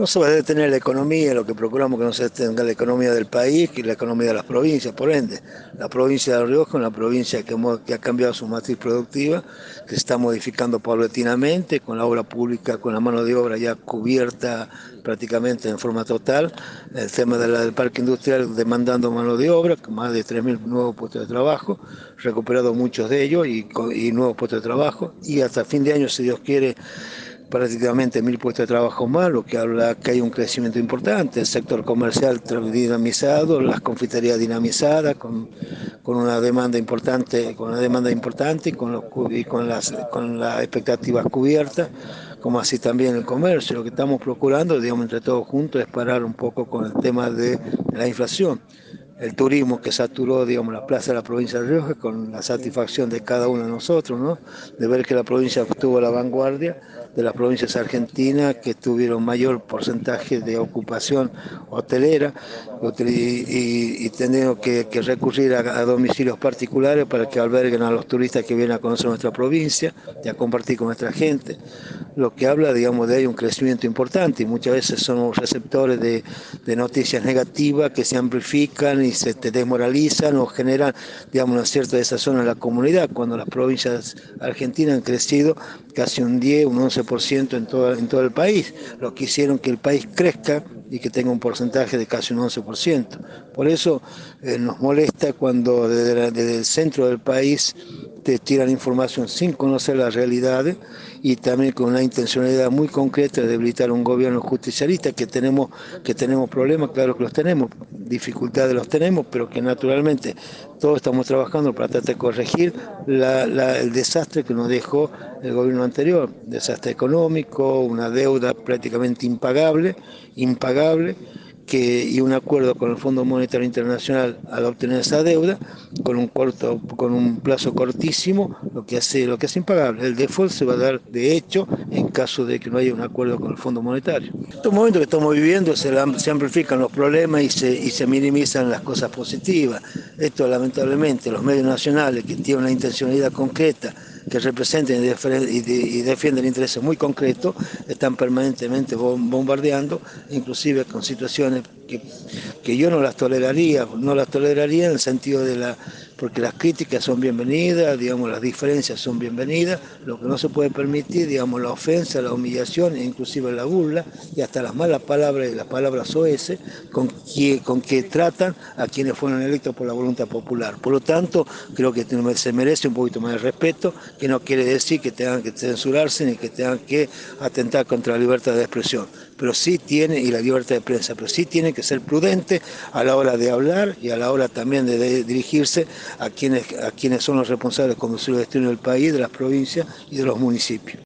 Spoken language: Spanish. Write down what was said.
No se va a detener la economía, lo que procuramos que no se detenga la economía del país y la economía de las provincias, por ende. La provincia de Rioja es una provincia que, que, ha cambiado su matriz productiva, que está modificando paulatinamente, con la obra pública, con la mano de obra ya cubierta prácticamente en forma total, el tema del parque industrial demandando mano de obra, más de 3.000 nuevos puestos de trabajo, recuperado muchos de ellos y, y nuevos puestos de trabajo, y hasta fin de año, si Dios quiere, prácticamente mil puestos de trabajo más, lo que habla que hay un crecimiento importante, el sector comercial dinamizado, las confiterías dinamizadas, con, con una demanda importante, con una demanda importante y con, los, y con, las, con las expectativas cubiertas, como así también el comercio. Lo que estamos procurando, digamos, entre todos juntos, es parar un poco con el tema de la inflación el turismo que saturó, digamos, la plaza de la provincia de Rioja con la satisfacción de cada uno de nosotros, ¿no? De ver que la provincia estuvo la vanguardia de las provincias argentinas que tuvieron mayor porcentaje de ocupación hotelera y, y, teniendo que, recurrir a, a, domicilios particulares para que alberguen a los turistas que vienen a conocer nuestra provincia y a compartir con nuestra gente. Lo que habla, digamos, de ahí un crecimiento importante. Y muchas veces somos receptores de, noticias negativas que se amplifican y se te desmoralizan o generan, digamos, una cierta desazón en la comunidad, cuando las provincias argentinas han crecido casi un 10, un 11% en en todo el país, lo que hicieron que el país crezca y que tenga un porcentaje de casi un 11%. Por eso eh, nos molesta cuando desde, desde, el centro del país te tiran información sin conocer las realidades y también con una intencionalidad muy concreta de debilitar un gobierno justicialista que tenemos, que tenemos problemas, claro que los tenemos, dificultades los tenemos, pero que naturalmente todos estamos trabajando para tratar de corregir la, el desastre que nos dejó el gobierno anterior, desastre económico, una deuda prácticamente impagable, impagable, y un acuerdo con el Fondo Monetario Internacional al obtener esa deuda con un plazo cortísimo lo que hace lo que es impagable. El default se va a dar de hecho en caso de que no haya un acuerdo con el Fondo Monetario. En estos momentos que estamos viviendo se, se amplifican los problemas y se, y se minimizan las cosas positivas. Esto lamentablemente los medios nacionales que tienen una intencionalidad concreta que representen y defienden intereses muy concretos, están permanentemente bombardeando, inclusive con situaciones que, que yo no las toleraría, no las toleraría en el sentido de la porque las críticas son bienvenidas, digamos, las diferencias son bienvenidas, lo que no se puede permitir, digamos, la ofensa, la humillación, inclusive la burla y hasta las malas palabras y las palabras OS con que, con que tratan a quienes fueron electos por la voluntad popular. Por lo tanto, creo que se merece un poquito más de respeto, que no quiere decir que tengan que censurarse ni que tengan que atentar contra la libertad de expresión, pero sí tiene, y la libertad de prensa, pero sí tiene que ser prudente a la hora de hablar y a la hora también de, dirigirse a quienes, a quienes son los responsables de conducir el destino del país, de las provincias y de los municipios.